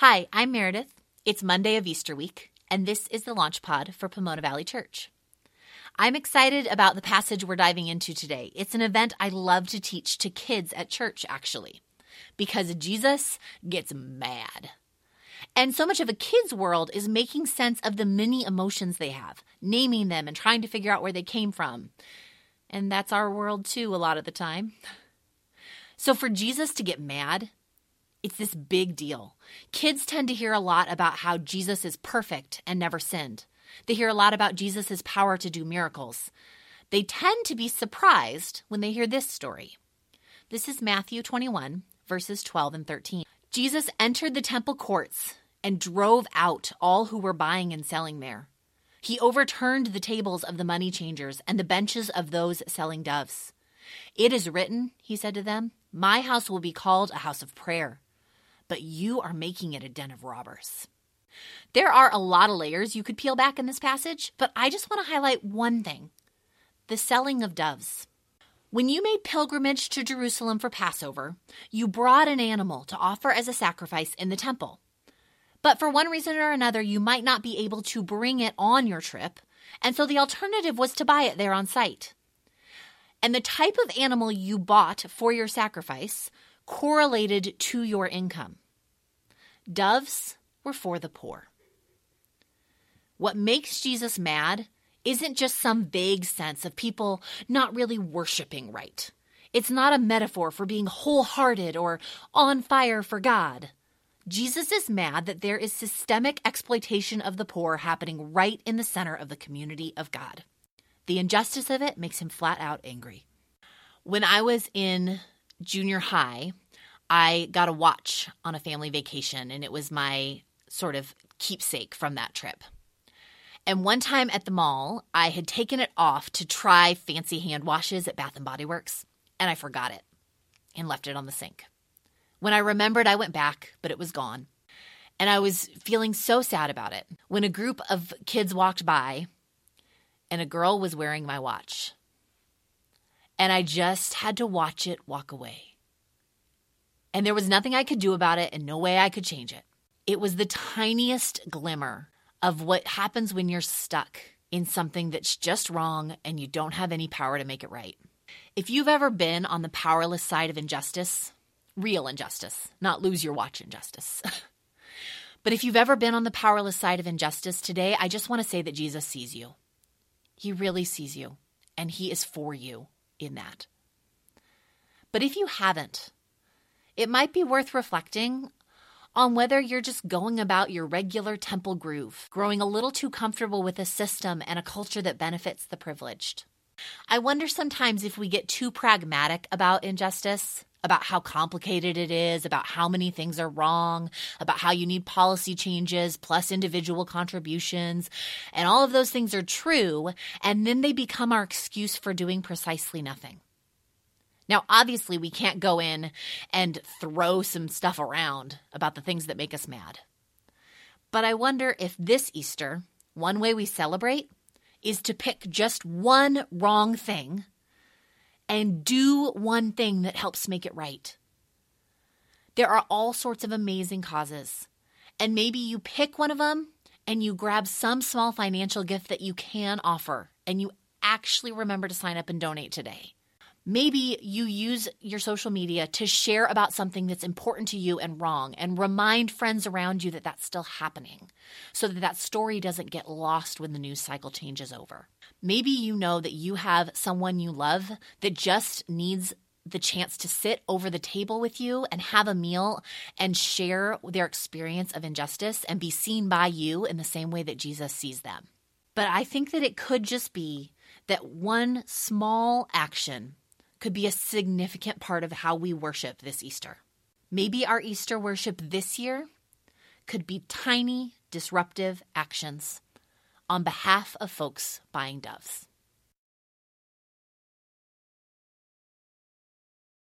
Hi, I'm Meredith. It's Monday of Easter week, and this is the launch pod for Pomona Valley Church. I'm excited about the passage we're diving into today. It's an event I love to teach to kids at church, actually, because Jesus gets mad. And so much of a kid's world is making sense of the many emotions they have, naming them and trying to figure out where they came from. And that's our world too, a lot of the time. So for Jesus to get mad, it's this big deal. Kids tend to hear a lot about how Jesus is perfect and never sinned. They hear a lot about Jesus' power to do miracles. They tend to be surprised when they hear this story. This is Matthew 21, verses 12 and 13. Jesus entered the temple courts and drove out all who were buying and selling there. He overturned the tables of the money changers and the benches of those selling doves. It is written, he said to them, My house will be called a house of prayer but you are making it a den of robbers. There are a lot of layers you could peel back in this passage, but I just want to highlight one thing the selling of doves. When you made pilgrimage to Jerusalem for Passover, you brought an animal to offer as a sacrifice in the temple. But for one reason or another, you might not be able to bring it on your trip, and so the alternative was to buy it there on site. And the type of animal you bought for your sacrifice correlated to your income. Doves were for the poor. What makes Jesus mad isn't just some vague sense of people not really worshiping right. It's not a metaphor for being wholehearted or on fire for God. Jesus is mad that there is systemic exploitation of the poor happening right in the center of the community of God. The injustice of it makes him flat out angry. When I was in junior high, I got a watch on a family vacation, and it was my sort of keepsake from that trip. And one time at the mall, I had taken it off to try fancy hand washes at Bath and Body Works, and I forgot it and left it on the sink. When I remembered, I went back, but it was gone. And I was feeling so sad about it when a group of kids walked by and a girl was wearing my watch. And I just had to watch it walk away. And there was nothing I could do about it and no way I could change it. It was the tiniest glimmer of what happens when you're stuck in something that's just wrong and you don't have any power to make it right. If you've ever been on the powerless side of injustice, real injustice, not lose your watch injustice. but if you've ever been on the powerless side of injustice today, I just want to say that Jesus sees you. He really sees you, and He is for you in that. But if you haven't, it might be worth reflecting on whether you're just going about your regular temple groove, growing a little too comfortable with a system and a culture that benefits the privileged. I wonder sometimes if we get too pragmatic about injustice, about how complicated it is, about how many things are wrong, about how you need policy changes plus individual contributions, and all of those things are true, and then they become our excuse for doing precisely nothing. Now, obviously, we can't go in and throw some stuff around about the things that make us mad. But I wonder if this Easter, one way we celebrate is to pick just one wrong thing and do one thing that helps make it right. There are all sorts of amazing causes. And maybe you pick one of them and you grab some small financial gift that you can offer and you actually remember to sign up and donate today. Maybe you use your social media to share about something that's important to you and wrong and remind friends around you that that's still happening so that that story doesn't get lost when the news cycle changes over. Maybe you know that you have someone you love that just needs the chance to sit over the table with you and have a meal and share their experience of injustice and be seen by you in the same way that Jesus sees them. But I think that it could just be that one small action could be a significant part of how we worship this Easter. Maybe our Easter worship this year could be tiny, disruptive actions on behalf of folks buying doves.